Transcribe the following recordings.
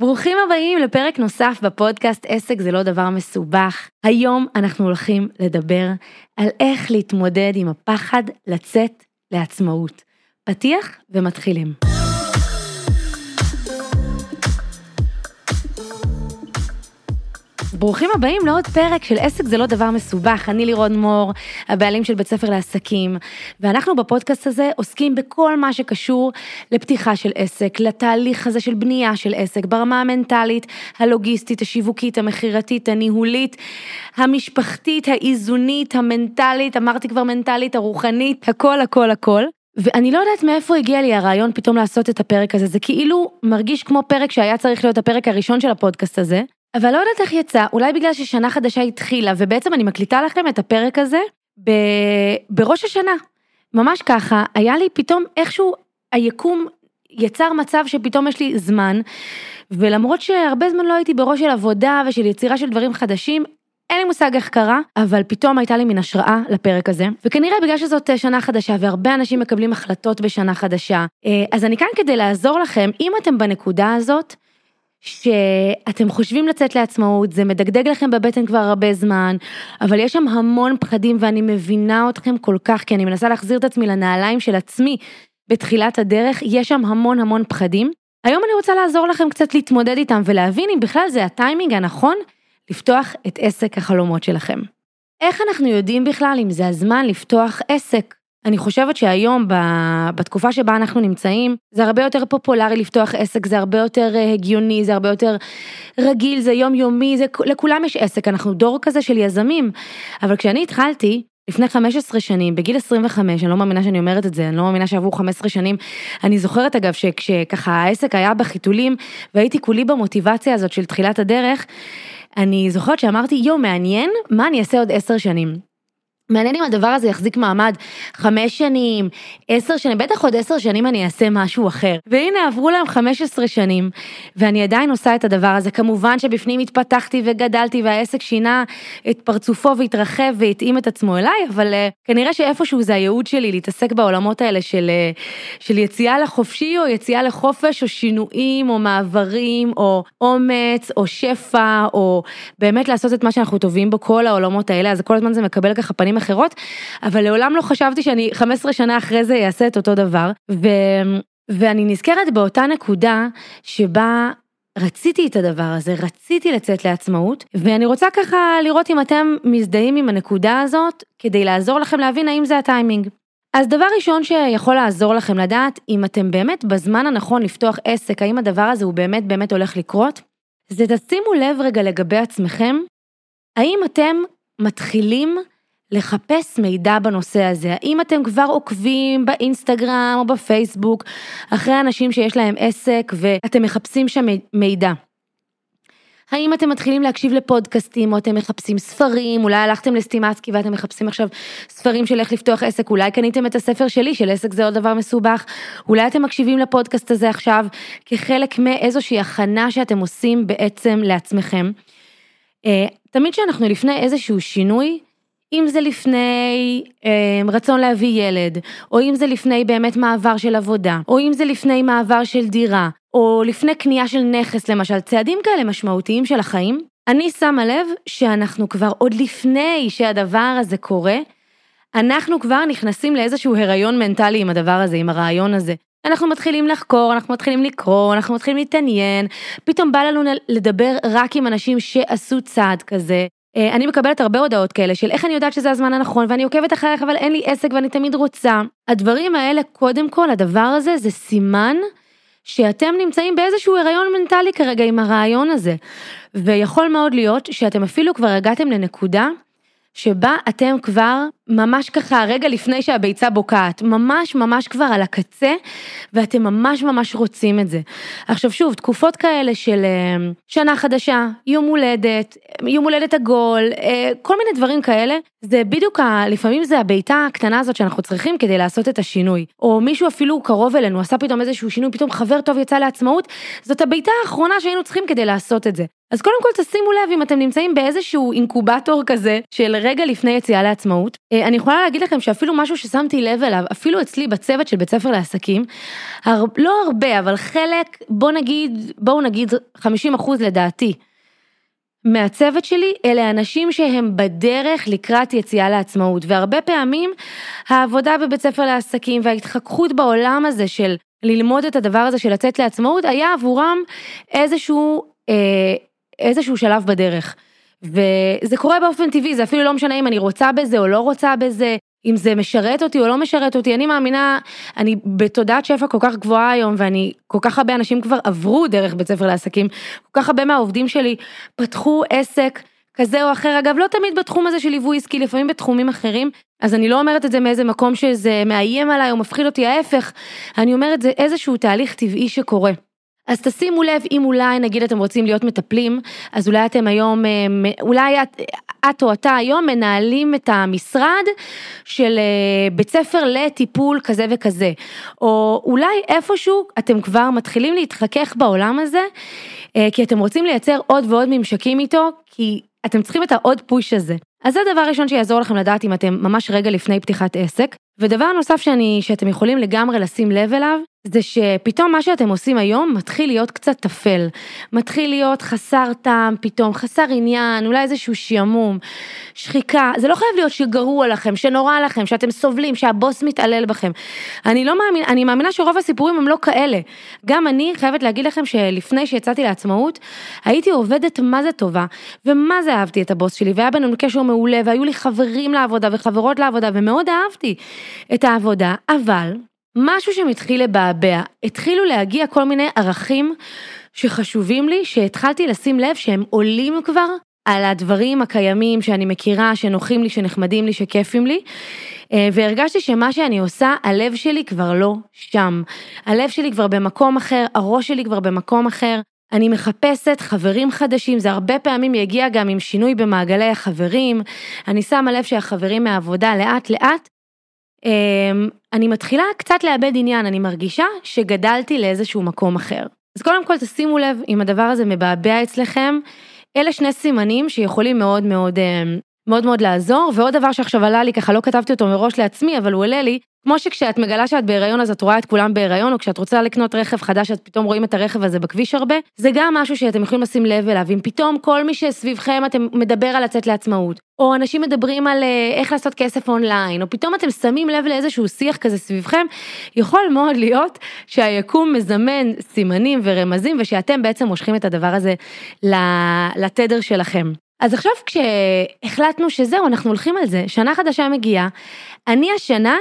ברוכים הבאים לפרק נוסף בפודקאסט עסק זה לא דבר מסובך. היום אנחנו הולכים לדבר על איך להתמודד עם הפחד לצאת לעצמאות. פתיח ומתחילים. ברוכים הבאים לעוד פרק של עסק זה לא דבר מסובך, אני לירון מור, הבעלים של בית ספר לעסקים, ואנחנו בפודקאסט הזה עוסקים בכל מה שקשור לפתיחה של עסק, לתהליך הזה של בנייה של עסק, ברמה המנטלית, הלוגיסטית, השיווקית, המכירתית, הניהולית, המשפחתית, האיזונית, המנטלית, אמרתי כבר מנטלית, הרוחנית, הכל הכל הכל. ואני לא יודעת מאיפה הגיע לי הרעיון פתאום לעשות את הפרק הזה, זה כאילו מרגיש כמו פרק שהיה צריך להיות הפרק הראשון של הפודקאסט הזה, אבל לא יודעת איך יצא, אולי בגלל ששנה חדשה התחילה, ובעצם אני מקליטה לכם את הפרק הזה ב... בראש השנה. ממש ככה, היה לי פתאום איכשהו היקום יצר מצב שפתאום יש לי זמן, ולמרות שהרבה זמן לא הייתי בראש של עבודה ושל יצירה של דברים חדשים, אין לי מושג איך קרה, אבל פתאום הייתה לי מין השראה לפרק הזה, וכנראה בגלל שזאת שנה חדשה והרבה אנשים מקבלים החלטות בשנה חדשה, אה, אז אני כאן כדי לעזור לכם, אם אתם בנקודה הזאת, שאתם חושבים לצאת לעצמאות, זה מדגדג לכם בבטן כבר הרבה זמן, אבל יש שם המון פחדים ואני מבינה אתכם כל כך, כי אני מנסה להחזיר את עצמי לנעליים של עצמי בתחילת הדרך, יש שם המון המון פחדים. היום אני רוצה לעזור לכם קצת להתמודד איתם ולהבין אם בכלל זה הטיימינג הנכון לפתוח את עסק החלומות שלכם. איך אנחנו יודעים בכלל אם זה הזמן לפתוח עסק? אני חושבת שהיום, בתקופה שבה אנחנו נמצאים, זה הרבה יותר פופולרי לפתוח עסק, זה הרבה יותר אה, הגיוני, זה הרבה יותר רגיל, זה יומיומי, זה, לכולם יש עסק, אנחנו דור כזה של יזמים. אבל כשאני התחלתי, לפני 15 שנים, בגיל 25, אני לא מאמינה שאני אומרת את זה, אני לא מאמינה שעברו 15 שנים. אני זוכרת אגב שכשככה העסק היה בחיתולים והייתי כולי במוטיבציה הזאת של תחילת הדרך, אני זוכרת שאמרתי, יו, מעניין, מה אני אעשה עוד 10 שנים? מעניין אם הדבר הזה יחזיק מעמד חמש שנים, עשר שנים, בטח עוד עשר שנים אני אעשה משהו אחר. והנה עברו להם חמש עשרה שנים, ואני עדיין עושה את הדבר הזה. כמובן שבפנים התפתחתי וגדלתי והעסק שינה את פרצופו והתרחב והתאים את עצמו אליי, אבל uh, כנראה שאיפשהו זה הייעוד שלי להתעסק בעולמות האלה של, uh, של יציאה לחופשי או יציאה לחופש או שינויים או מעברים או אומץ או שפע או באמת לעשות את מה שאנחנו טובים בו כל העולמות האלה, אז כל הזמן זה מקבל ככה פנים אחרות, אבל לעולם לא חשבתי שאני 15 שנה אחרי זה אעשה את אותו דבר, ו... ואני נזכרת באותה נקודה שבה רציתי את הדבר הזה, רציתי לצאת לעצמאות, ואני רוצה ככה לראות אם אתם מזדהים עם הנקודה הזאת, כדי לעזור לכם להבין האם זה הטיימינג. אז דבר ראשון שיכול לעזור לכם לדעת אם אתם באמת בזמן הנכון לפתוח עסק, האם הדבר הזה הוא באמת באמת הולך לקרות, זה תשימו לב רגע לגבי עצמכם, האם אתם מתחילים לחפש מידע בנושא הזה. האם אתם כבר עוקבים באינסטגרם או בפייסבוק אחרי אנשים שיש להם עסק ואתם מחפשים שם מידע? האם אתם מתחילים להקשיב לפודקאסטים או אתם מחפשים ספרים, אולי הלכתם לסטימצקי ואתם מחפשים עכשיו ספרים של איך לפתוח עסק, אולי קניתם את הספר שלי של עסק זה עוד דבר מסובך, אולי אתם מקשיבים לפודקאסט הזה עכשיו כחלק מאיזושהי הכנה שאתם עושים בעצם לעצמכם. אה, תמיד כשאנחנו לפני איזשהו שינוי, אם זה לפני אה, רצון להביא ילד, או אם זה לפני באמת מעבר של עבודה, או אם זה לפני מעבר של דירה, או לפני קנייה של נכס למשל, צעדים כאלה משמעותיים של החיים, אני שמה לב שאנחנו כבר עוד לפני שהדבר הזה קורה, אנחנו כבר נכנסים לאיזשהו הריון מנטלי עם הדבר הזה, עם הרעיון הזה. אנחנו מתחילים לחקור, אנחנו מתחילים לקרוא, אנחנו מתחילים להתעניין, פתאום בא לנו לדבר רק עם אנשים שעשו צעד כזה, אני מקבלת הרבה הודעות כאלה של איך אני יודעת שזה הזמן הנכון ואני עוקבת אחריך אבל אין לי עסק ואני תמיד רוצה. הדברים האלה קודם כל הדבר הזה זה סימן שאתם נמצאים באיזשהו הריון מנטלי כרגע עם הרעיון הזה. ויכול מאוד להיות שאתם אפילו כבר הגעתם לנקודה שבה אתם כבר ממש ככה רגע לפני שהביצה בוקעת, ממש ממש כבר על הקצה, ואתם ממש ממש רוצים את זה. עכשיו שוב, תקופות כאלה של אה, שנה חדשה, יום הולדת, יום הולדת עגול, אה, כל מיני דברים כאלה, זה בדיוק, לפעמים זה הביתה הקטנה הזאת שאנחנו צריכים כדי לעשות את השינוי. או מישהו אפילו קרוב אלינו, עשה פתאום איזשהו שינוי, פתאום חבר טוב יצא לעצמאות, זאת הביתה האחרונה שהיינו צריכים כדי לעשות את זה. אז קודם כל תשימו לב אם אתם נמצאים באיזשהו אינקובטור כזה של רגע לפני יציאה לעצמאות. אה, אני יכולה להגיד לכם שאפילו משהו ששמתי לב אליו, אפילו אצלי בצוות של בית ספר לעסקים, הר... לא הרבה, אבל חלק, בוא נגיד, בואו נגיד 50 אחוז לדעתי, מהצוות שלי אלה אנשים שהם בדרך לקראת יציאה לעצמאות והרבה פעמים העבודה בבית ספר לעסקים וההתחככות בעולם הזה של ללמוד את הדבר הזה של לצאת לעצמאות היה עבורם איזשהו אה, איזשהו שלב בדרך. וזה קורה באופן טבעי, זה אפילו לא משנה אם אני רוצה בזה או לא רוצה בזה, אם זה משרת אותי או לא משרת אותי, אני מאמינה, אני בתודעת שפע כל כך גבוהה היום, ואני, כל כך הרבה אנשים כבר עברו דרך בית ספר לעסקים, כל כך הרבה מהעובדים שלי פתחו עסק כזה או אחר, אגב, לא תמיד בתחום הזה של ליווי עסקי, לפעמים בתחומים אחרים, אז אני לא אומרת את זה מאיזה מקום שזה מאיים עליי או מפחיד אותי, ההפך, אני אומרת זה איזשהו תהליך טבעי שקורה. אז תשימו לב, אם אולי נגיד אתם רוצים להיות מטפלים, אז אולי אתם היום, אה, אולי את, את או אתה היום מנהלים את המשרד של אה, בית ספר לטיפול כזה וכזה, או אולי איפשהו אתם כבר מתחילים להתחכך בעולם הזה, אה, כי אתם רוצים לייצר עוד ועוד ממשקים איתו, כי אתם צריכים את העוד פוש הזה. אז זה הדבר הראשון שיעזור לכם לדעת אם אתם ממש רגע לפני פתיחת עסק. ודבר נוסף שאני, שאתם יכולים לגמרי לשים לב אליו, זה שפתאום מה שאתם עושים היום מתחיל להיות קצת טפל, מתחיל להיות חסר טעם פתאום, חסר עניין, אולי איזשהו שעמום, שחיקה, זה לא חייב להיות שגרוע לכם, שנורא לכם, שאתם סובלים, שהבוס מתעלל בכם. אני לא מאמינה, אני מאמינה שרוב הסיפורים הם לא כאלה. גם אני חייבת להגיד לכם שלפני שיצאתי לעצמאות, הייתי עובדת מה זה טובה, ומה זה אהבתי את הבוס שלי, והיה בינינו קשר מעולה, והיו לי חברים לעבודה וחברות לעבודה, ומאוד אהבתי את העבודה, אבל משהו שמתחיל לבעבע, התחילו להגיע כל מיני ערכים שחשובים לי, שהתחלתי לשים לב שהם עולים כבר על הדברים הקיימים שאני מכירה, שנוחים לי, שנחמדים לי, שכיפים לי. אה, והרגשתי שמה שאני עושה, הלב שלי כבר לא שם. הלב שלי כבר במקום אחר, הראש שלי כבר במקום אחר. אני מחפשת חברים חדשים, זה הרבה פעמים יגיע גם עם שינוי במעגלי החברים. אני שמה לב שהחברים מהעבודה לאט לאט אמ, אני מתחילה קצת לאבד עניין, אני מרגישה שגדלתי לאיזשהו מקום אחר. אז קודם כל תשימו לב אם הדבר הזה מבעבע אצלכם, אלה שני סימנים שיכולים מאוד מאוד אמ, מאוד מאוד לעזור, ועוד דבר שעכשיו עלה לי, ככה לא כתבתי אותו מראש לעצמי, אבל הוא עולה לי, כמו שכשאת מגלה שאת בהיריון אז את רואה את כולם בהיריון, או כשאת רוצה לקנות רכב חדש אז פתאום רואים את הרכב הזה בכביש הרבה, זה גם משהו שאתם יכולים לשים לב אליו, אם פתאום כל מי שסביבכם אתם מדבר על לצאת לעצמאות, או אנשים מדברים על אה, איך לעשות כסף אונליין, או פתאום אתם שמים לב לאיזשהו שיח כזה סביבכם, יכול מאוד להיות שהיקום מזמן סימנים ורמזים ושאתם בעצם מושכים את הדבר הזה לתדר שלכם. אז עכשיו כשהחלטנו שזהו, אנחנו הולכים על זה, שנה חדשה מגיעה, אני השנה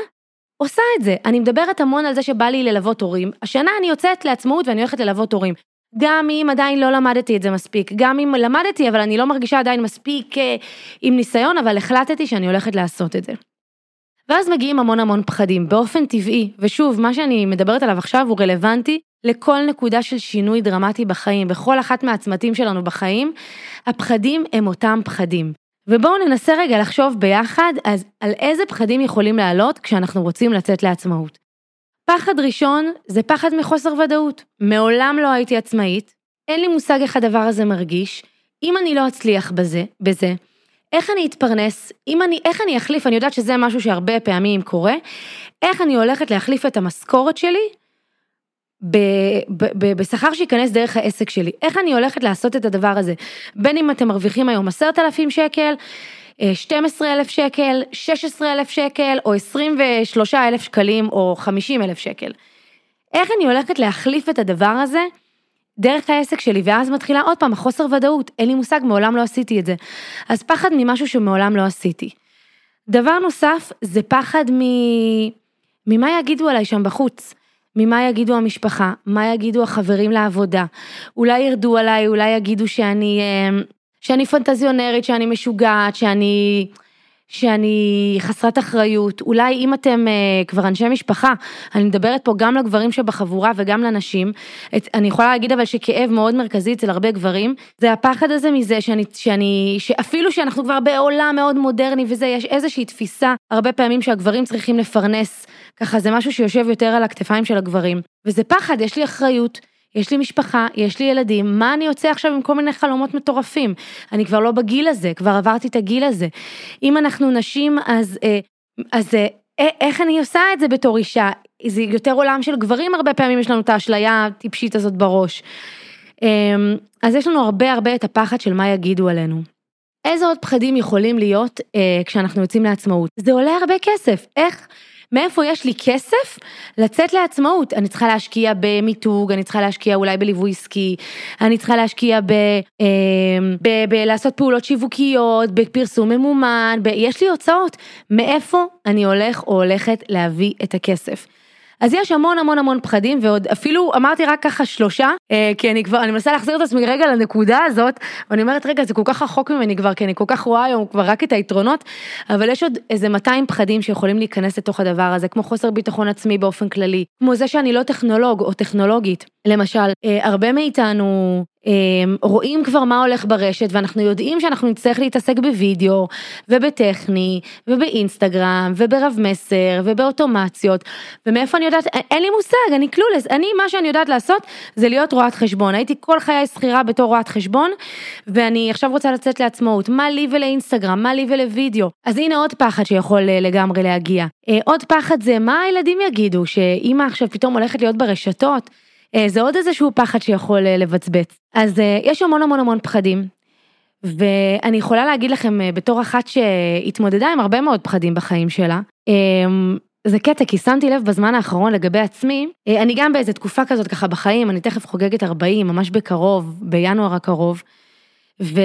עושה את זה. אני מדברת המון על זה שבא לי ללוות הורים. השנה אני יוצאת לעצמאות ואני הולכת ללוות הורים. גם אם עדיין לא למדתי את זה מספיק, גם אם למדתי אבל אני לא מרגישה עדיין מספיק אה, עם ניסיון, אבל החלטתי שאני הולכת לעשות את זה. ואז מגיעים המון המון פחדים, באופן טבעי, ושוב, מה שאני מדברת עליו עכשיו הוא רלוונטי לכל נקודה של שינוי דרמטי בחיים, בכל אחת מהצמתים שלנו בחיים, הפחדים הם אותם פחדים. ובואו ננסה רגע לחשוב ביחד אז על איזה פחדים יכולים לעלות כשאנחנו רוצים לצאת לעצמאות. פחד ראשון זה פחד מחוסר ודאות. מעולם לא הייתי עצמאית, אין לי מושג איך הדבר הזה מרגיש, אם אני לא אצליח בזה, בזה, איך אני אתפרנס, אם אני, איך אני אחליף, אני יודעת שזה משהו שהרבה פעמים קורה, איך אני הולכת להחליף את המשכורת שלי בשכר שייכנס דרך העסק שלי. איך אני הולכת לעשות את הדבר הזה? בין אם אתם מרוויחים היום עשרת אלפים שקל, 12 אלף שקל, 16 אלף שקל, או 23 אלף שקלים, או 50 אלף שקל. איך אני הולכת להחליף את הדבר הזה דרך העסק שלי, ואז מתחילה עוד פעם החוסר ודאות, אין לי מושג, מעולם לא עשיתי את זה. אז פחד ממשהו שמעולם לא עשיתי. דבר נוסף, זה פחד מ... ממה יגידו עליי שם בחוץ. ממה יגידו המשפחה, מה יגידו החברים לעבודה, אולי ירדו עליי, אולי יגידו שאני, אה, שאני פנטזיונרית, שאני משוגעת, שאני, שאני חסרת אחריות, אולי אם אתם uh, כבר אנשי משפחה, אני מדברת פה גם לגברים שבחבורה וגם לנשים, את, אני יכולה להגיד אבל שכאב מאוד מרכזי אצל הרבה גברים, זה הפחד הזה מזה שאני, שאני, שאפילו שאנחנו כבר בעולם מאוד מודרני וזה, יש איזושהי תפיסה הרבה פעמים שהגברים צריכים לפרנס, ככה זה משהו שיושב יותר על הכתפיים של הגברים, וזה פחד, יש לי אחריות. יש לי משפחה, יש לי ילדים, מה אני יוצא עכשיו עם כל מיני חלומות מטורפים? אני כבר לא בגיל הזה, כבר עברתי את הגיל הזה. אם אנחנו נשים, אז, אה, אז אה, איך אני עושה את זה בתור אישה? זה יותר עולם של גברים, הרבה פעמים יש לנו את האשליה הטיפשית הזאת בראש. אמ, אז יש לנו הרבה הרבה את הפחד של מה יגידו עלינו. איזה עוד פחדים יכולים להיות אה, כשאנחנו יוצאים לעצמאות? זה עולה הרבה כסף, איך? מאיפה יש לי כסף לצאת לעצמאות? אני צריכה להשקיע במיתוג, אני צריכה להשקיע אולי בליווי עסקי, אני צריכה להשקיע ב... אה, ב, ב לעשות פעולות שיווקיות, בפרסום ממומן, ב, יש לי הוצאות. מאיפה אני הולך או הולכת להביא את הכסף? אז יש המון המון המון פחדים ועוד אפילו אמרתי רק ככה שלושה אה, כי אני כבר אני מנסה להחזיר את עצמי רגע לנקודה הזאת ואני אומרת רגע זה כל כך רחוק ממני כבר כי אני כל כך רואה היום כבר רק את היתרונות אבל יש עוד איזה 200 פחדים שיכולים להיכנס לתוך הדבר הזה כמו חוסר ביטחון עצמי באופן כללי כמו זה שאני לא טכנולוג או טכנולוגית למשל אה, הרבה מאיתנו אמ, רואים כבר מה הולך ברשת ואנחנו יודעים שאנחנו נצטרך להתעסק בווידאו ובטכני ובאינסטגרם וברב מסר ובאוטומציות. ומאיפה אני יודעת? אין לי מושג אני קלולס. אני מה שאני יודעת לעשות זה להיות רואת חשבון. הייתי כל חיי שכירה בתור רואת חשבון ואני עכשיו רוצה לצאת לעצמאות. מה לי ולאינסטגרם? מה לי ולווידאו? אז הנה עוד פחד שיכול אה, לגמרי להגיע. אה, עוד פחד זה מה הילדים יגידו שאימא עכשיו פתאום הולכת להיות ברשתות. אה, זה עוד איזשהו פחד שיכול אה, לבצבץ. אז אה, יש המון המון המון פחדים. ואני יכולה להגיד לכם בתור אחת שהתמודדה עם הרבה מאוד פחדים בחיים שלה. זה קטע כי שמתי לב בזמן האחרון לגבי עצמי, אני גם באיזה תקופה כזאת ככה בחיים, אני תכף חוגגת 40, ממש בקרוב, בינואר הקרוב. ו...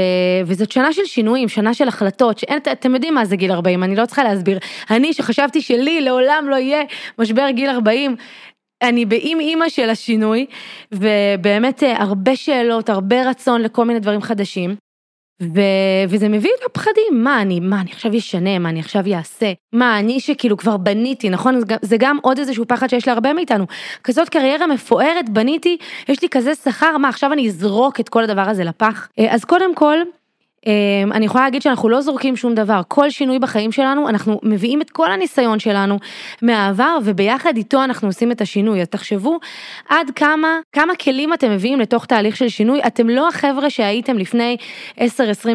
וזאת שנה של שינויים, שנה של החלטות, שאין, אתם יודעים מה זה גיל 40, אני לא צריכה להסביר. אני שחשבתי שלי לעולם לא יהיה משבר גיל 40, אני באם אימא של השינוי, ובאמת אה, הרבה שאלות, הרבה רצון לכל מיני דברים חדשים. ו... וזה מביא את הפחדים, מה אני, מה אני עכשיו אשנה, מה אני עכשיו אעשה, מה אני שכאילו כבר בניתי, נכון? זה גם עוד איזשהו פחד שיש להרבה מאיתנו. כזאת קריירה מפוארת, בניתי, יש לי כזה שכר, מה עכשיו אני אזרוק את כל הדבר הזה לפח? אה, אז קודם כל, אני יכולה להגיד שאנחנו לא זורקים שום דבר, כל שינוי בחיים שלנו, אנחנו מביאים את כל הניסיון שלנו מהעבר וביחד איתו אנחנו עושים את השינוי. אז תחשבו עד כמה, כמה כלים אתם מביאים לתוך תהליך של שינוי, אתם לא החבר'ה שהייתם לפני 10-20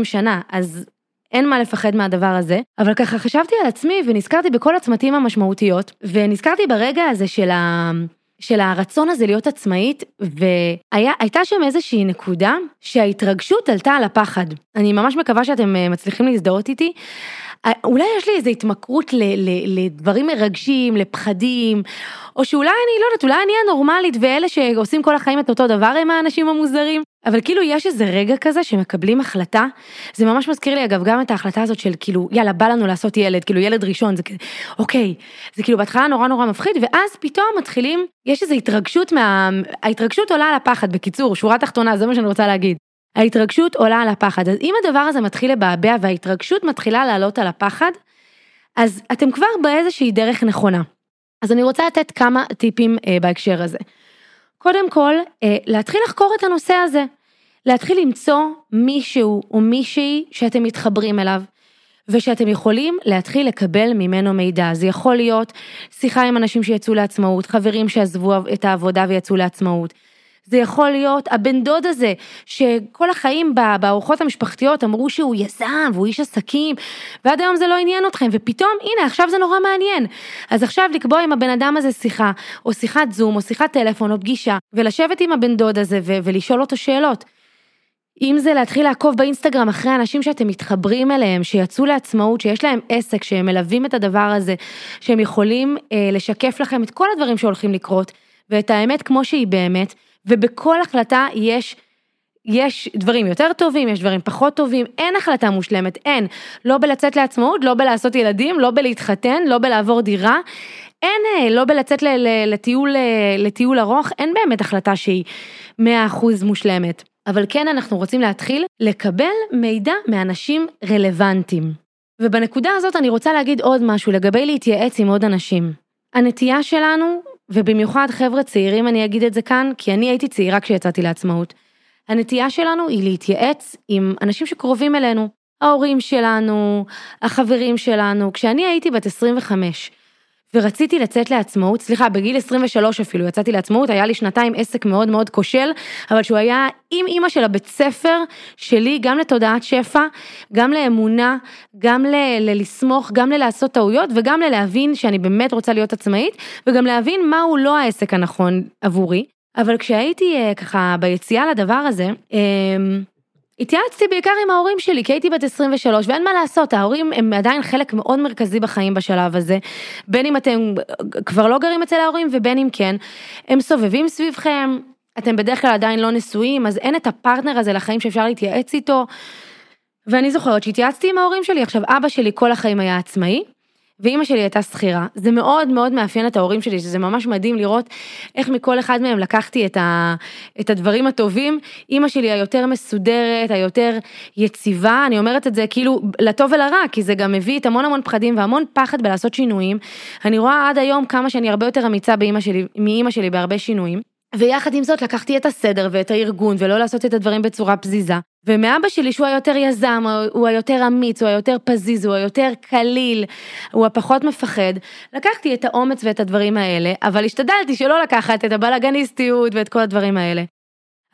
שנה, אז אין מה לפחד מהדבר הזה, אבל ככה חשבתי על עצמי ונזכרתי בכל הצמתים המשמעותיות, ונזכרתי ברגע הזה של ה... של הרצון הזה להיות עצמאית, והייתה שם איזושהי נקודה שההתרגשות עלתה על הפחד. אני ממש מקווה שאתם אה, מצליחים להזדהות איתי. אה, אולי יש לי איזו התמכרות ל, ל, לדברים מרגשים, לפחדים, או שאולי אני לא יודעת, אולי אני הנורמלית ואלה שעושים כל החיים את אותו דבר הם האנשים המוזרים. אבל כאילו יש איזה רגע כזה שמקבלים החלטה, זה ממש מזכיר לי אגב גם את ההחלטה הזאת של כאילו יאללה בא לנו לעשות ילד, כאילו ילד ראשון, זה כאילו אוקיי, זה כאילו בהתחלה נורא נורא מפחיד ואז פתאום מתחילים, יש איזו התרגשות מה... ההתרגשות עולה על הפחד בקיצור, שורה תחתונה זה מה שאני רוצה להגיד. ההתרגשות עולה על הפחד, אז אם הדבר הזה מתחיל לבעבע וההתרגשות מתחילה לעלות על הפחד, אז אתם כבר באיזושהי דרך נכונה. אז אני רוצה לתת כמה טיפים אה, בהקשר הזה. קודם כל, אה, להתחיל לחקור את הנושא הזה. להתחיל למצוא מישהו או מישהי שאתם מתחברים אליו, ושאתם יכולים להתחיל לקבל ממנו מידע. זה יכול להיות שיחה עם אנשים שיצאו לעצמאות, חברים שעזבו את העבודה ויצאו לעצמאות. זה יכול להיות הבן דוד הזה, שכל החיים בארוחות המשפחתיות אמרו שהוא יזם והוא איש עסקים, ועד היום זה לא עניין אתכם, ופתאום הנה עכשיו זה נורא מעניין. אז עכשיו לקבוע עם הבן אדם הזה שיחה, או שיחת זום, או שיחת טלפון, או פגישה, ולשבת עם הבן דוד הזה ולשאול אותו שאלות. אם זה להתחיל לעקוב באינסטגרם אחרי אנשים שאתם מתחברים אליהם, שיצאו לעצמאות, שיש להם עסק, שהם מלווים את הדבר הזה, שהם יכולים אה, לשקף לכם את כל הדברים שהולכים לקרות, ואת האמת כמו שהיא באמת, ובכל החלטה יש, יש דברים יותר טובים, יש דברים פחות טובים, אין החלטה מושלמת, אין. לא בלצאת לעצמאות, לא בלעשות ילדים, לא בלהתחתן, לא בלעבור דירה. אין, אה, לא בלצאת לטיול, אה, לטיול ארוך, אין באמת החלטה שהיא 100% מושלמת. אבל כן אנחנו רוצים להתחיל לקבל מידע מאנשים רלוונטיים. ובנקודה הזאת אני רוצה להגיד עוד משהו לגבי להתייעץ עם עוד אנשים. הנטייה שלנו, ובמיוחד חבר'ה צעירים אני אגיד את זה כאן, כי אני הייתי צעירה כשיצאתי לעצמאות. הנטייה שלנו היא להתייעץ עם אנשים שקרובים אלינו, ההורים שלנו, החברים שלנו. כשאני הייתי בת 25, ורציתי לצאת לעצמאות, סליחה, בגיל 23 אפילו יצאתי לעצמאות, היה לי שנתיים עסק מאוד מאוד כושל, אבל שהוא היה עם אימא של הבית ספר שלי, גם לתודעת שפע, גם לאמונה, גם ל- ללסמוך, גם ללעשות טעויות, וגם ללהבין שאני באמת רוצה להיות עצמאית, וגם להבין מהו לא העסק הנכון עבורי. אבל כשהייתי אה, ככה ביציאה לדבר הזה, אמ, התייעצתי בעיקר עם ההורים שלי, כי הייתי בת 23, ואין מה לעשות, ההורים הם עדיין חלק מאוד מרכזי בחיים בשלב הזה. בין אם אתם כבר לא גרים אצל ההורים, ובין אם כן, הם סובבים סביבכם, אתם בדרך כלל עדיין לא נשואים, אז אין את הפרטנר הזה לחיים שאפשר להתייעץ איתו. ואני זוכרת שהתייעצתי עם ההורים שלי, עכשיו אבא שלי כל החיים היה עצמאי, ואימא שלי הייתה שכירה. זה מאוד מאוד מאפיין את ההורים שלי, שזה ממש מדהים לראות איך מכל אחד מהם לקחתי את, ה, את הדברים הטובים. אימא שלי היותר מסודרת, היותר יציבה, אני אומרת את זה כאילו לטוב ולרע, כי זה גם מביא את המון המון פחדים והמון פחד בלעשות שינויים. אני רואה עד היום כמה שאני הרבה יותר אמיצה באימא שלי, מאימא שלי בהרבה שינויים. ויחד עם זאת לקחתי את הסדר ואת הארגון ולא לעשות את הדברים בצורה פזיזה. ומאבא שלי שהוא היותר יזם, הוא היותר אמיץ, הוא היותר פזיז, הוא היותר קליל, הוא הפחות מפחד, לקחתי את האומץ ואת הדברים האלה, אבל השתדלתי שלא לקחת את הבלאגניסטיות ואת כל הדברים האלה.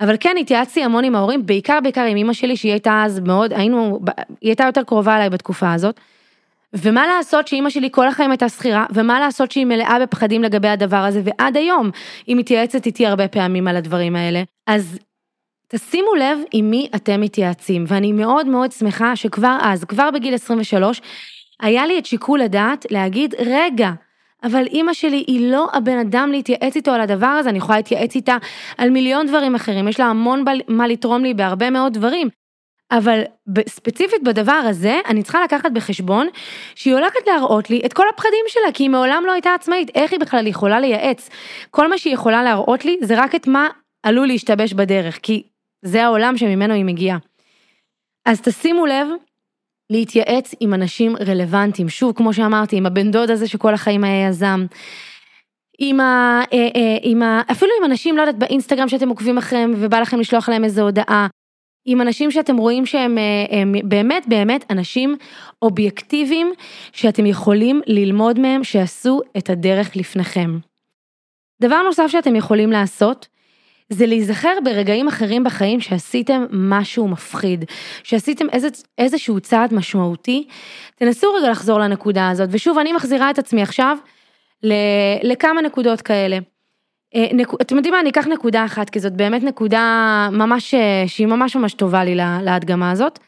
אבל כן התייעצתי המון עם ההורים, בעיקר בעיקר עם אמא שלי שהיא הייתה אז מאוד, היינו, היא הייתה יותר קרובה אליי בתקופה הזאת. ומה לעשות שאימא שלי כל החיים הייתה שכירה, ומה לעשות שהיא מלאה בפחדים לגבי הדבר הזה, ועד היום היא מתייעצת איתי הרבה פעמים על הדברים האלה. אז תשימו לב עם מי אתם מתייעצים, ואני מאוד מאוד שמחה שכבר אז, כבר בגיל 23, היה לי את שיקול הדעת להגיד, רגע, אבל אימא שלי היא לא הבן אדם להתייעץ איתו על הדבר הזה, אני יכולה להתייעץ איתה על מיליון דברים אחרים, יש לה המון מה לתרום לי בהרבה מאוד דברים. אבל ספציפית בדבר הזה, אני צריכה לקחת בחשבון שהיא הולכת להראות לי את כל הפחדים שלה, כי היא מעולם לא הייתה עצמאית, איך היא בכלל יכולה לייעץ? כל מה שהיא יכולה להראות לי זה רק את מה עלול להשתבש בדרך, כי זה העולם שממנו היא מגיעה. אז תשימו לב להתייעץ עם אנשים רלוונטיים, שוב, כמו שאמרתי, עם הבן דוד הזה שכל החיים היה יזם. עם ה... אה, אה, עם ה... אפילו עם אנשים, לא יודעת, באינסטגרם שאתם עוקבים אחריהם ובא לכם לשלוח להם איזו הודעה. עם אנשים שאתם רואים שהם אה, הם באמת באמת אנשים אובייקטיביים שאתם יכולים ללמוד מהם שעשו את הדרך לפניכם. דבר נוסף שאתם יכולים לעשות זה להיזכר ברגעים אחרים בחיים שעשיתם משהו מפחיד, שעשיתם איזה, איזשהו צעד משמעותי, תנסו רגע לחזור לנקודה הזאת, ושוב אני מחזירה את עצמי עכשיו לכמה נקודות כאלה. אה, אתם יודעים מה, אני אקח נקודה אחת, כי זאת באמת נקודה ממש, אה, שהיא ממש ממש טובה לי להדגמה הזאת,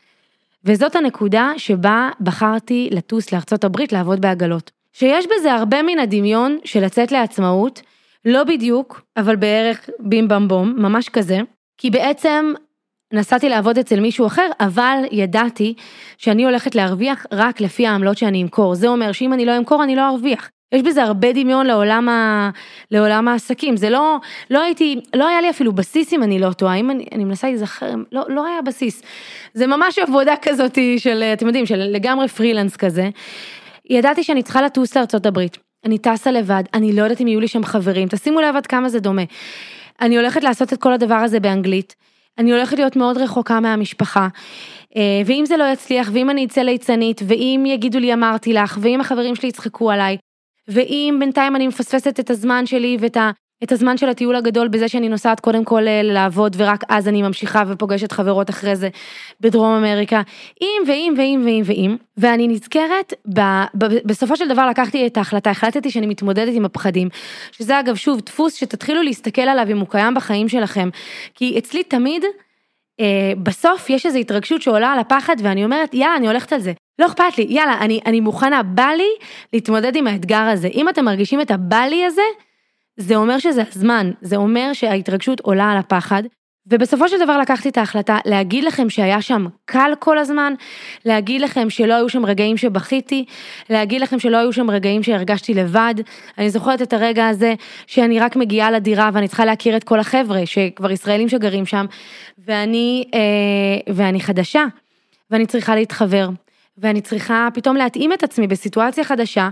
וזאת הנקודה שבה בחרתי לטוס לארצות הברית לעבוד בעגלות. שיש בזה הרבה מן הדמיון של לצאת לעצמאות, לא בדיוק, אבל בערך בים במ בום, ממש כזה, כי בעצם נסעתי לעבוד אצל מישהו אחר, אבל ידעתי שאני הולכת להרוויח רק לפי העמלות שאני אמכור. זה אומר שאם אני לא אמכור, אני לא ארוויח. יש בזה הרבה דמיון לעולם, ה... לעולם העסקים, זה לא, לא הייתי, לא היה לי אפילו בסיס אם אני לא טועה, אם אני, אני מנסה להיזכר, לא, לא היה בסיס. זה ממש עבודה כזאת של, אתם יודעים, של לגמרי פרילנס כזה. ידעתי שאני צריכה לטוס הברית. אני טסה לבד, אני לא יודעת אם יהיו לי שם חברים, תשימו לב עד כמה זה דומה. אני הולכת לעשות את כל הדבר הזה באנגלית, אני הולכת להיות מאוד רחוקה מהמשפחה, אה, ואם זה לא יצליח, ואם אני אצא ליצנית, ואם יגידו לי אמרתי לך, ואם החברים שלי יצחקו עליי, ואם בינתיים אני מפספסת את הזמן שלי ואת ה... את הזמן של הטיול הגדול בזה שאני נוסעת קודם כל אה, לעבוד ורק אז אני ממשיכה ופוגשת חברות אחרי זה בדרום אמריקה. אם ואם ואם ואם ואם ואני נזכרת ב, ב, בסופו של דבר לקחתי את ההחלטה החלטתי שאני מתמודדת עם הפחדים שזה אגב שוב דפוס שתתחילו להסתכל עליו אם הוא קיים בחיים שלכם כי אצלי תמיד אה, בסוף יש איזו התרגשות שעולה על הפחד ואני אומרת יאללה אני הולכת על זה לא אכפת לי יאללה אני אני מוכנה בא לי להתמודד עם האתגר הזה אם אתם מרגישים את הבא לי הזה. זה אומר שזה הזמן, זה אומר שההתרגשות עולה על הפחד, ובסופו של דבר לקחתי את ההחלטה להגיד לכם שהיה שם קל כל הזמן, להגיד לכם שלא היו שם רגעים שבכיתי, להגיד לכם שלא היו שם רגעים שהרגשתי לבד. אני זוכרת את הרגע הזה שאני רק מגיעה לדירה ואני צריכה להכיר את כל החבר'ה, שכבר ישראלים שגרים שם, ואני, אה, ואני חדשה, ואני צריכה להתחבר, ואני צריכה פתאום להתאים את עצמי בסיטואציה חדשה.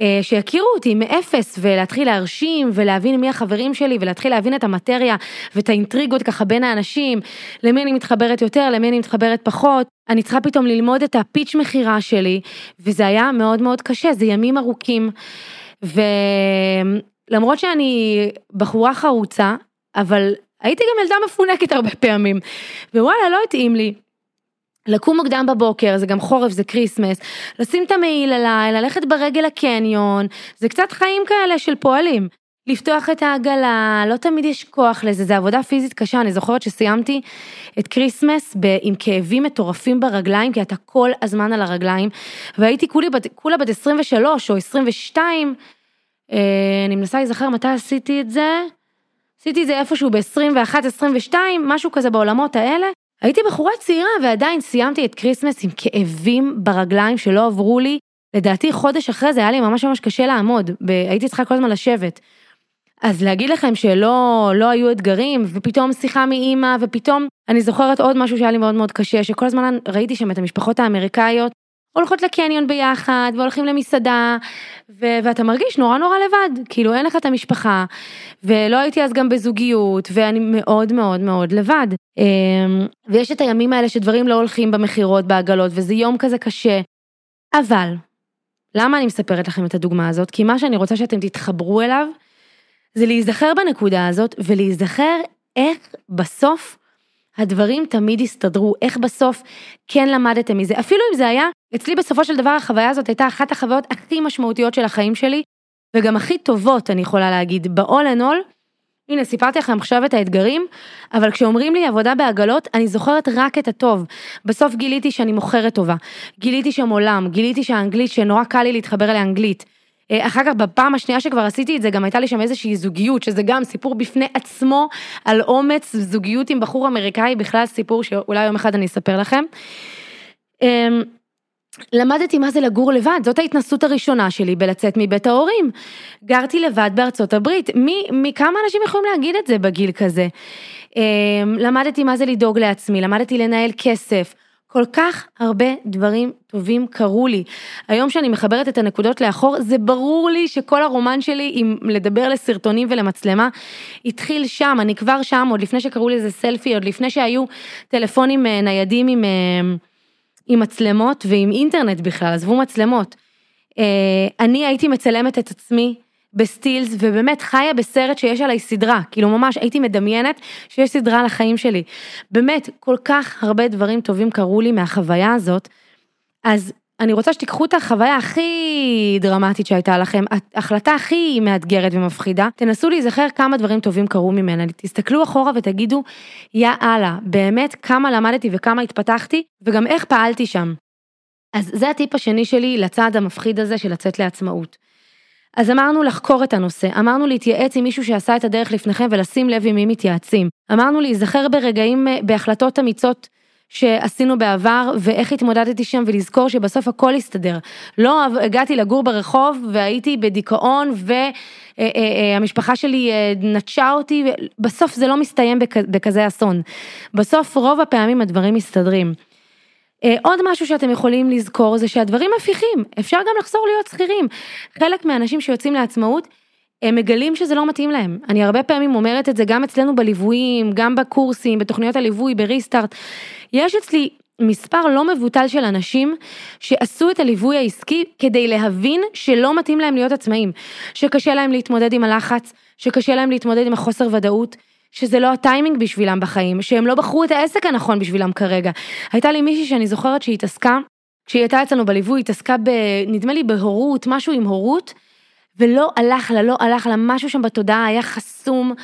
אה, שיכירו אותי מאפס ולהתחיל להרשים ולהבין מי החברים שלי ולהתחיל להבין את המטריה ואת האינטריגות ככה בין האנשים, למי אני מתחברת יותר, למי אני מתחברת פחות. אני צריכה פתאום ללמוד את הפיץ' מכירה שלי וזה היה מאוד מאוד קשה, זה ימים ארוכים. ולמרות שאני בחורה חרוצה, אבל הייתי גם ילדה מפונקת הרבה פעמים, ווואלה, לא התאים לי. לקום מוקדם בבוקר, זה גם חורף, זה כריסמס, לשים את המעיל עליי, ללכת ברגל לקניון, זה קצת חיים כאלה של פועלים. לפתוח את העגלה, לא תמיד יש כוח לזה, זה עבודה פיזית קשה, אני זוכרת שסיימתי את כריסמס ב- עם כאבים מטורפים ברגליים, כי אתה כל הזמן על הרגליים, והייתי כולי בת, כולה בת 23 או 22, אה, אני מנסה להיזכר מתי עשיתי את זה, עשיתי את זה איפשהו ב-21, 22, משהו כזה בעולמות האלה. הייתי בחורה צעירה ועדיין סיימתי את כריסמס עם כאבים ברגליים שלא עברו לי. לדעתי חודש אחרי זה היה לי ממש ממש קשה לעמוד, הייתי צריכה כל הזמן לשבת. אז להגיד לכם שלא לא היו אתגרים, ופתאום שיחה מאימא, ופתאום אני זוכרת עוד משהו שהיה לי מאוד מאוד קשה, שכל הזמן ראיתי שם את המשפחות האמריקאיות הולכות לקניון ביחד, והולכים למסעדה, ו- ואתה מרגיש נורא נורא לבד, כאילו אין לך את המשפחה, ולא הייתי אז גם בזוגיות, ואני מאוד מאוד מאוד לבד. אמ, ויש את הימים האלה שדברים לא הולכים במכירות, בעגלות, וזה יום כזה קשה. אבל, למה אני מספרת לכם את הדוגמה הזאת? כי מה שאני רוצה שאתם תתחברו אליו, זה להיזכר בנקודה הזאת, ולהיזכר איך בסוף הדברים תמיד יסתדרו, איך בסוף כן למדתם מזה, אפילו אם זה היה, אצלי בסופו של דבר החוויה הזאת הייתה אחת החוויות הכי משמעותיות של החיים שלי, וגם הכי טובות, אני יכולה להגיד, ב-all and all, הנה, סיפרתי לכם עכשיו את האתגרים, אבל כשאומרים לי עבודה בעגלות, אני זוכרת רק את הטוב. בסוף גיליתי שאני מוכרת טובה, גיליתי שם עולם, גיליתי שהאנגלית, שנורא קל לי להתחבר לאנגלית. אחר כך בפעם השנייה שכבר עשיתי את זה גם הייתה לי שם איזושהי זוגיות שזה גם סיפור בפני עצמו על אומץ זוגיות עם בחור אמריקאי בכלל סיפור שאולי יום אחד אני אספר לכם. אמ, למדתי מה זה לגור לבד, זאת ההתנסות הראשונה שלי בלצאת מבית ההורים. גרתי לבד בארצות הברית, מי, מי כמה אנשים יכולים להגיד את זה בגיל כזה? אמ, למדתי מה זה לדאוג לעצמי, למדתי לנהל כסף, כל כך הרבה דברים טובים קרו לי. היום שאני מחברת את הנקודות לאחור, זה ברור לי שכל הרומן שלי עם לדבר לסרטונים ולמצלמה, התחיל שם, אני כבר שם, עוד לפני שקראו לזה סלפי, עוד לפני שהיו טלפונים אה, ניידים עם, אה, עם מצלמות ועם אינטרנט בכלל, עזבו מצלמות. אה, אני הייתי מצלמת את עצמי. בסטילס, ובאמת חיה בסרט שיש עליי סדרה, כאילו ממש הייתי מדמיינת שיש סדרה על החיים שלי. באמת, כל כך הרבה דברים טובים קרו לי מהחוויה הזאת, אז אני רוצה שתיקחו את החוויה הכי דרמטית שהייתה לכם, ההחלטה הכי מאתגרת ומפחידה, תנסו להיזכר כמה דברים טובים קרו ממנה, תסתכלו אחורה ותגידו, יא אללה, באמת כמה למדתי וכמה התפתחתי, וגם איך פעלתי שם. אז זה הטיפ השני שלי לצעד המפחיד הזה של לצאת לעצמאות. אז אמרנו לחקור את הנושא, אמרנו להתייעץ עם מישהו שעשה את הדרך לפניכם ולשים לב עם מי מתייעצים. אמרנו להיזכר ברגעים, אה, בהחלטות אמיצות שעשינו בעבר ואיך התמודדתי שם ולזכור שבסוף הכל יסתדר. לא הגעתי לגור ברחוב והייתי בדיכאון והמשפחה אה, אה, שלי נטשה אותי, בסוף זה לא מסתיים בכזה אסון. בסוף רוב הפעמים הדברים מסתדרים. אה, עוד משהו שאתם יכולים לזכור זה שהדברים הפיכים, אפשר גם לחזור להיות שכירים. חלק מהאנשים שיוצאים לעצמאות, הם מגלים שזה לא מתאים להם. אני הרבה פעמים אומרת את זה גם אצלנו בליוויים, גם בקורסים, בתוכניות הליווי, בריסטארט. יש אצלי מספר לא מבוטל של אנשים שעשו את הליווי העסקי כדי להבין שלא מתאים להם להיות עצמאים, שקשה להם להתמודד עם הלחץ, שקשה להם להתמודד עם החוסר ודאות, שזה לא הטיימינג בשבילם בחיים, שהם לא בחרו את העסק הנכון בשבילם כרגע. הייתה לי מישהי שאני זוכרת שהיא התעסקה, כשהיא הייתה אצלנו בליווי, היא התעסקה ב... נדמה לי בהורות, משהו עם הורות, ולא הלך לה, לא הלך לה, משהו שם בתודעה היה חסום.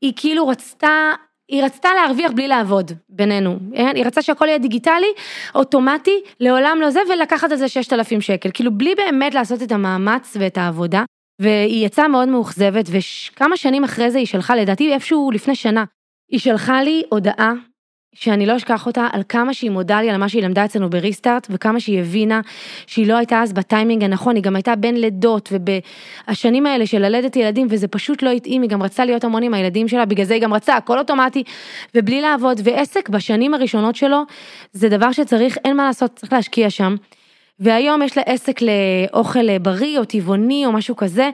היא כאילו רצתה, היא רצתה להרוויח בלי לעבוד, בינינו. היא רצתה שהכל יהיה דיגיטלי, אוטומטי, לעולם לא זה, ולקחת על זה 6,000 שקל. כאילו בלי באמת לעשות את המאמץ ואת העבודה. והיא יצאה מאוד מאוכזבת, וכמה שנים אחרי זה היא שלחה, לדעתי איפשהו לפני שנה, היא שלחה לי הודעה שאני לא אשכח אותה על כמה שהיא מודה לי על מה שהיא למדה אצלנו בריסטארט וכמה שהיא הבינה שהיא לא הייתה אז בטיימינג הנכון, היא גם הייתה בין לידות ובשנים האלה של ללדת ילדים וזה פשוט לא התאים, היא גם רצתה להיות המון עם הילדים שלה, בגלל זה היא גם רצה הכל אוטומטי ובלי לעבוד ועסק בשנים הראשונות שלו זה דבר שצריך, אין מה לעשות, צריך להשקיע שם. והיום יש לה עסק לאוכל בריא או טבעוני או משהו כזה,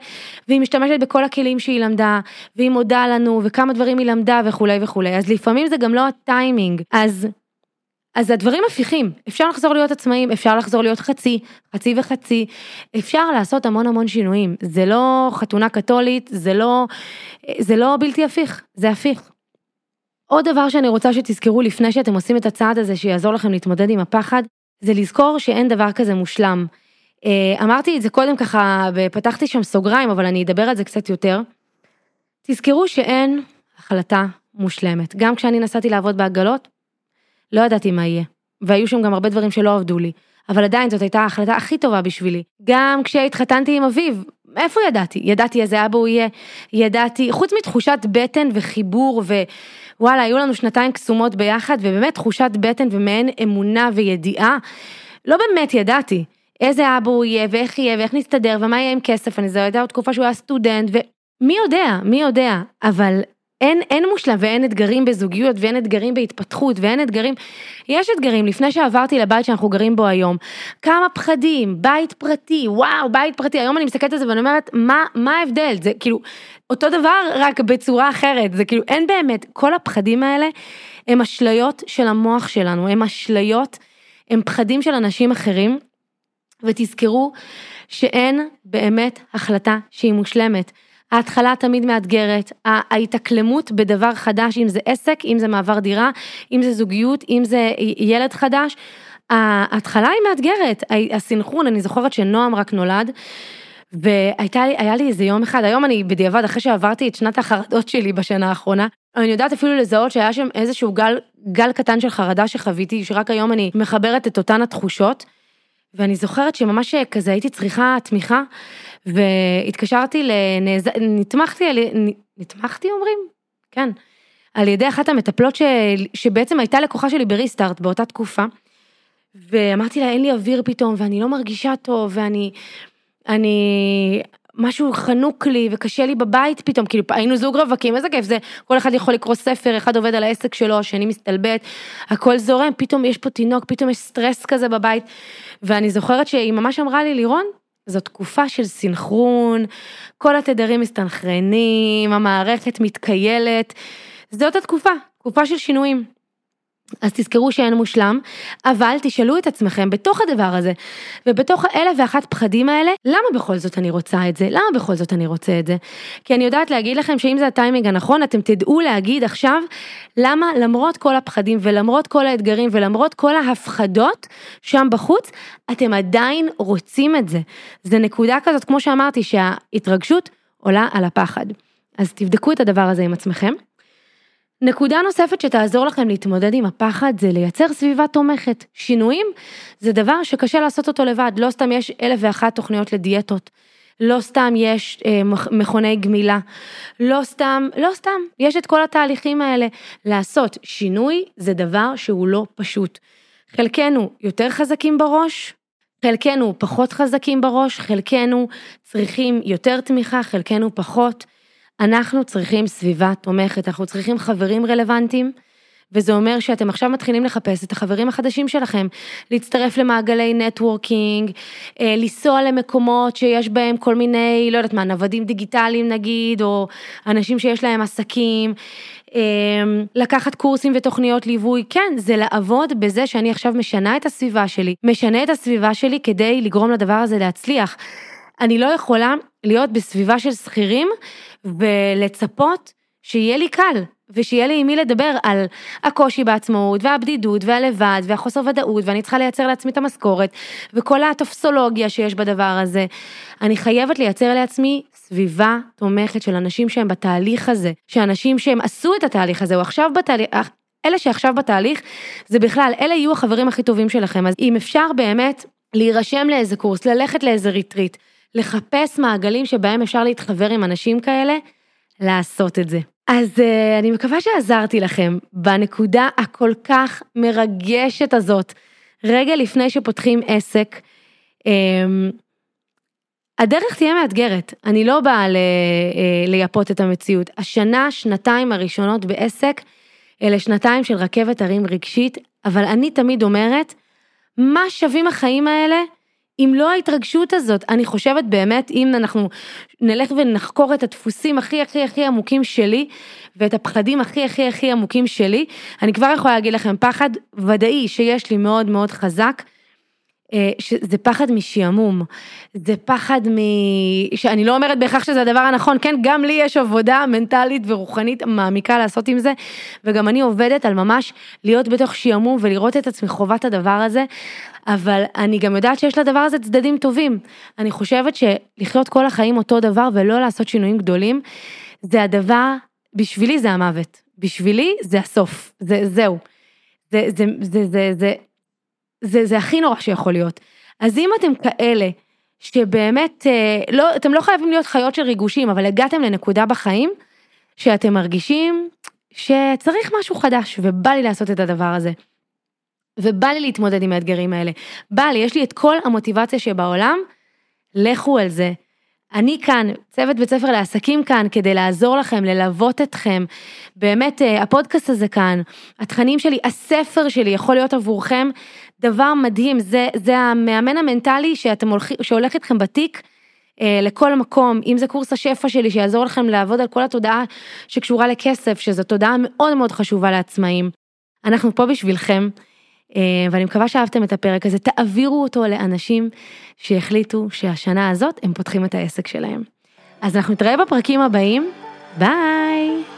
והיא משתמשת בכל הכלים שהיא למדה, והיא מודה לנו וכמה דברים היא למדה וכולי וכולי, אז לפעמים זה גם לא הטיימינג, אז אז הדברים הפיכים, אפשר לחזור להיות עצמאים, אפשר לחזור להיות חצי, חצי וחצי, אפשר לעשות המון המון שינויים, זה לא חתונה קתולית, זה לא, זה לא בלתי הפיך, זה הפיך. עוד דבר שאני רוצה שתזכרו לפני שאתם עושים את הצעד הזה שיעזור לכם להתמודד עם הפחד, זה לזכור שאין דבר כזה מושלם. אה, אמרתי את זה קודם ככה, ופתחתי שם סוגריים, אבל אני אדבר על זה קצת יותר. תזכרו שאין החלטה מושלמת. גם כשאני נסעתי לעבוד בעגלות, לא ידעתי מה יהיה. והיו שם גם הרבה דברים שלא עבדו לי. אבל עדיין זאת הייתה ההחלטה הכי טובה בשבילי. גם כשהתחתנתי עם אביו, איפה ידעתי? ידעתי איזה אבא הוא יהיה, ידעתי, חוץ מתחושת בטן וחיבור ווואלה, היו לנו שנתיים קסומות ביחד, ובאמת תחושת בטן ומעין אמונה וידיעה, לא באמת ידעתי איזה אבא הוא יהיה, ואיך יהיה, ואיך נסתדר, ומה יהיה עם כסף, אני זו הייתה עוד תקופה שהוא היה סטודנט, ומי יודע, מי יודע, אבל אין, אין מושלם ואין אתגרים בזוגיות ואין אתגרים בהתפתחות ואין אתגרים, יש אתגרים, לפני שעברתי לבית שאנחנו גרים בו היום, כמה פחדים, בית פרטי, וואו, בית פרטי, היום אני מסתכלת על זה ואני אומרת, מה, מה ההבדל? זה כאילו, אותו דבר רק בצורה אחרת, זה כאילו, אין באמת, כל הפחדים האלה הם אשליות של המוח שלנו, הם אשליות, הם פחדים של אנשים אחרים, ותזכרו שאין באמת החלטה שהיא מושלמת. ההתחלה תמיד מאתגרת, ההתאקלמות בדבר חדש, אם זה עסק, אם זה מעבר דירה, אם זה זוגיות, אם זה ילד חדש, ההתחלה היא מאתגרת, הסינכרון, אני זוכרת שנועם רק נולד. והייתה לי, היה לי איזה יום אחד, היום אני בדיעבד, אחרי שעברתי את שנת החרדות שלי בשנה האחרונה, אני יודעת אפילו לזהות שהיה שם איזשהו גל, גל קטן של חרדה שחוויתי, שרק היום אני מחברת את אותן התחושות. ואני זוכרת שממש כזה הייתי צריכה תמיכה, והתקשרתי לנעז... נתמכתי, על... נתמכתי אומרים? כן. על ידי אחת המטפלות ש... שבעצם הייתה לקוחה שלי בריסטארט באותה תקופה. ואמרתי לה, אין לי אוויר פתאום, ואני לא מרגישה טוב, ואני... אני... משהו חנוק לי וקשה לי בבית פתאום, כאילו היינו זוג רווקים, איזה כיף זה, כל אחד יכול לקרוא ספר, אחד עובד על העסק שלו, השני מסתלבט, הכל זורם, פתאום יש פה תינוק, פתאום יש סטרס כזה בבית, ואני זוכרת שהיא ממש אמרה לי, לירון, זו תקופה של סינכרון, כל התדרים מסתנכרנים, המערכת מתקיילת, זאת התקופה, תקופה של שינויים. אז תזכרו שאין מושלם, אבל תשאלו את עצמכם בתוך הדבר הזה, ובתוך האלף ואחת פחדים האלה, למה בכל זאת אני רוצה את זה? למה בכל זאת אני רוצה את זה? כי אני יודעת להגיד לכם שאם זה הטיימינג הנכון, אתם תדעו להגיד עכשיו, למה למרות כל הפחדים ולמרות כל האתגרים ולמרות כל ההפחדות שם בחוץ, אתם עדיין רוצים את זה. זה נקודה כזאת, כמו שאמרתי, שההתרגשות עולה על הפחד. אז תבדקו את הדבר הזה עם עצמכם. נקודה נוספת שתעזור לכם להתמודד עם הפחד זה לייצר סביבה תומכת. שינויים זה דבר שקשה לעשות אותו לבד, לא סתם יש אלף ואחת תוכניות לדיאטות. לא סתם יש אה, מכוני גמילה, לא סתם, לא סתם, יש את כל התהליכים האלה. לעשות שינוי זה דבר שהוא לא פשוט. חלקנו יותר חזקים בראש, חלקנו פחות חזקים בראש, חלקנו צריכים יותר תמיכה, חלקנו פחות. אנחנו צריכים סביבה תומכת, אנחנו צריכים חברים רלוונטיים, וזה אומר שאתם עכשיו מתחילים לחפש את החברים החדשים שלכם, להצטרף למעגלי נטוורקינג, אה, לנסוע למקומות שיש בהם כל מיני, לא יודעת מה, נוודים דיגיטליים נגיד, או אנשים שיש להם עסקים, אה, לקחת קורסים ותוכניות ליווי, כן, זה לעבוד בזה שאני עכשיו משנה את הסביבה שלי, משנה את הסביבה שלי כדי לגרום לדבר הזה להצליח. אני לא יכולה להיות בסביבה של שכירים ולצפות שיהיה לי קל, ושיהיה לי עם מי לדבר על הקושי בעצמאות, והבדידות, והלבד, והחוסר ודאות, ואני צריכה לייצר לעצמי את המשכורת, וכל הטופסולוגיה שיש בדבר הזה. אני חייבת לייצר לעצמי סביבה תומכת של אנשים שהם בתהליך הזה, שאנשים שהם עשו את התהליך הזה, או עכשיו בתהליך, אלה שעכשיו בתהליך, זה בכלל, אלה יהיו החברים הכי טובים שלכם. אז אם אפשר באמת להירשם לאיזה קורס, ללכת לאיזה ריטריט, לחפש מעגלים שבהם אפשר להתחבר עם אנשים כאלה, לעשות את זה. אז uh, אני מקווה שעזרתי לכם בנקודה הכל כך מרגשת הזאת, רגע לפני שפותחים עסק. Um, הדרך תהיה מאתגרת, אני לא באה ל, uh, לייפות את המציאות. השנה, שנתיים הראשונות בעסק, אלה שנתיים של רכבת הרים רגשית, אבל אני תמיד אומרת, מה שווים החיים האלה אם לא ההתרגשות הזאת, אני חושבת באמת, אם אנחנו נלך ונחקור את הדפוסים הכי הכי הכי עמוקים שלי, ואת הפחדים הכי הכי הכי עמוקים שלי, אני כבר יכולה להגיד לכם, פחד ודאי שיש לי מאוד מאוד חזק, אה, שזה פחד משעמום, זה פחד מ... שאני לא אומרת בהכרח שזה הדבר הנכון, כן, גם לי יש עבודה מנטלית ורוחנית מעמיקה לעשות עם זה, וגם אני עובדת על ממש להיות בתוך שעמום ולראות את עצמי חובת הדבר הזה, אבל אני גם יודעת שיש לדבר הזה צדדים טובים. אני חושבת שלחיות כל החיים אותו דבר ולא לעשות שינויים גדולים, זה הדבר, בשבילי זה המוות, בשבילי זה הסוף, זה, זהו. זה, זה, זה, זה, זה, זה, זה הכי נורא שיכול להיות. אז אם אתם כאלה, שבאמת, אה, לא, אתם לא חייבים להיות חיות של ריגושים, אבל הגעתם לנקודה בחיים, שאתם מרגישים שצריך משהו חדש, ובא לי לעשות את הדבר הזה. ובא לי להתמודד עם האתגרים האלה. בא לי, יש לי את כל המוטיבציה שבעולם, לכו על זה. אני כאן, צוות בית ספר לעסקים כאן, כדי לעזור לכם, ללוות אתכם. באמת, אה, הפודקאסט הזה כאן, התכנים שלי, הספר שלי יכול להיות עבורכם דבר מדהים, זה, זה המאמן המנטלי שאתם הולכים, שהולך איתכם בתיק. אה, לכל מקום, אם זה קורס השפע שלי שיעזור לכם לעבוד על כל התודעה שקשורה לכסף, שזו תודעה מאוד מאוד חשובה לעצמאים. אנחנו פה בשבילכם, אה, ואני מקווה שאהבתם את הפרק הזה, תעבירו אותו לאנשים שהחליטו שהשנה הזאת הם פותחים את העסק שלהם. אז אנחנו נתראה בפרקים הבאים, ביי!